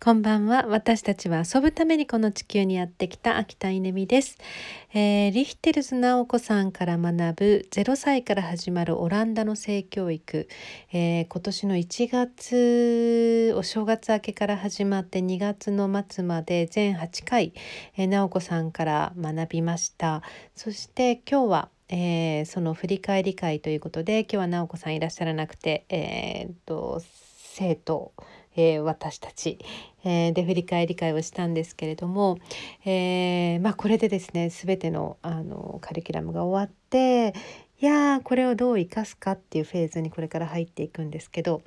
こんばんは。私たちは遊ぶためにこの地球にやってきた秋田稲美です、えー、リヒテルズ直子さんから学ぶ0歳から始まるオランダの性教育、えー、今年の1月お正月明けから始まって2月の末まで全8回、えー、直子さんから学びました。そして今日はえー、その振り返り会ということで今日は直子さんいらっしゃらなくて、えー、っと生徒えー、私たち、えー、で振り返り会をしたんですけれども、えー、まあ、これでですね全てのあのカリキュラムが終わっていやこれをどう生かすかっていうフェーズにこれから入っていくんですけど。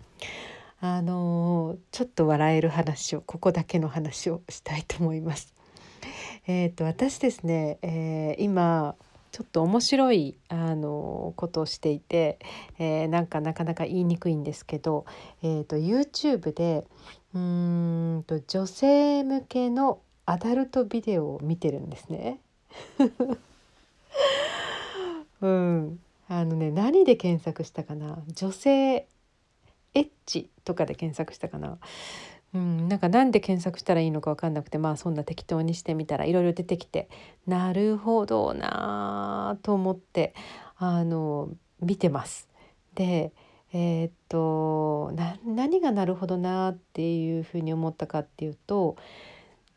あのちょっと笑える話をここだけの話をしたいと思います。えーと、私ですね、えー、今ちょっと面白いあのことをしていて、えー、なんかなかなか言いにくいんですけど、えーと、YouTube でうんと女性向けのアダルトビデオを見てるんですね。うん、あのね何で検索したかな？女性エッチとかで検索したかな？うん、なんかなんで検索したらいいのか分かんなくてまあそんな適当にしてみたらいろいろ出てきてなるほどなと思ってあの見てます。でえー、っと何がなるほどなっていうふうに思ったかっていうと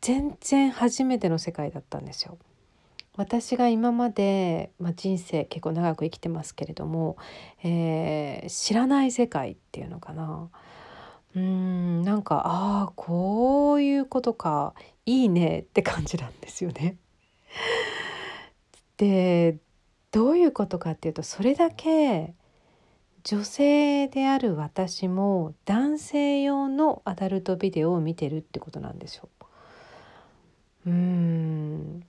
全然初めての世界だったんですよ。私が今まで、まあ、人生結構長く生きてますけれども、えー、知らない世界っていうのかなうんなんかああこういうことかいいねって感じなんですよね。でどういうことかっていうとそれだけ女性である私も男性用のアダルトビデオを見てるってこなんですよ。うーん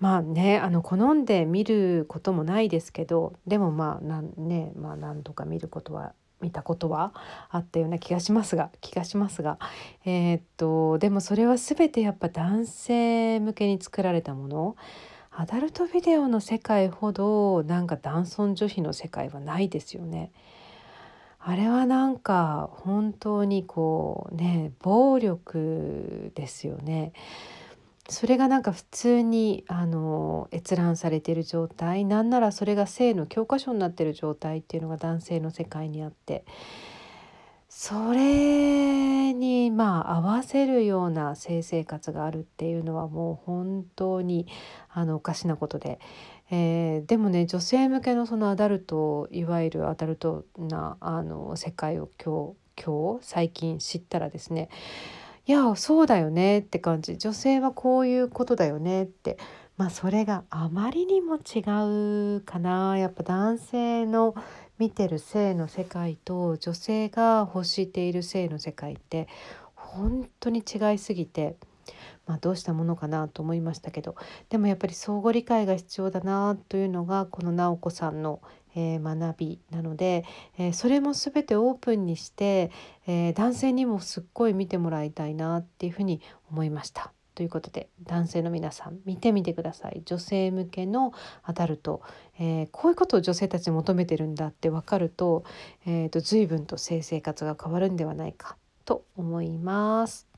まあねあの好んで見ることもないですけどでもまあなんねまあ何度か見ることは見たことはあったような気がしますが気がしますが、えー、っとでもそれは全てやっぱ男性向けに作られたものアダルトビデオの世界ほどなんか男尊女卑の世界はないですよね。あれはなんか本当にこうね暴力ですよね。それがなんか普通にあの閲覧されている状態なんならそれが性の教科書になっている状態っていうのが男性の世界にあってそれにまあ合わせるような性生活があるっていうのはもう本当にあのおかしなことで、えー、でもね女性向けのそのアダルトいわゆるアダルトなあの世界を今日今日最近知ったらですねいやそうだよねって感じ。女性はこういうことだよねって。まあそれがあまりにも違うかな。やっぱ男性の見てる性の世界と女性が欲している性の世界って本当に違いすぎて。まあ、どうしたものかなと思いましたけど。でもやっぱり相互理解が必要だなというのがこの直子さんの、え、学びなので、え、それも全てオープンにして、え、男性にもすっごい見てもらいたいなっていうふうに思いました。ということで男性の皆さん見てみてください女性向けのアダルト、えー、こういうことを女性たち求めてるんだって分かると,、えーと随分と性生活が変わるんではないかと思います。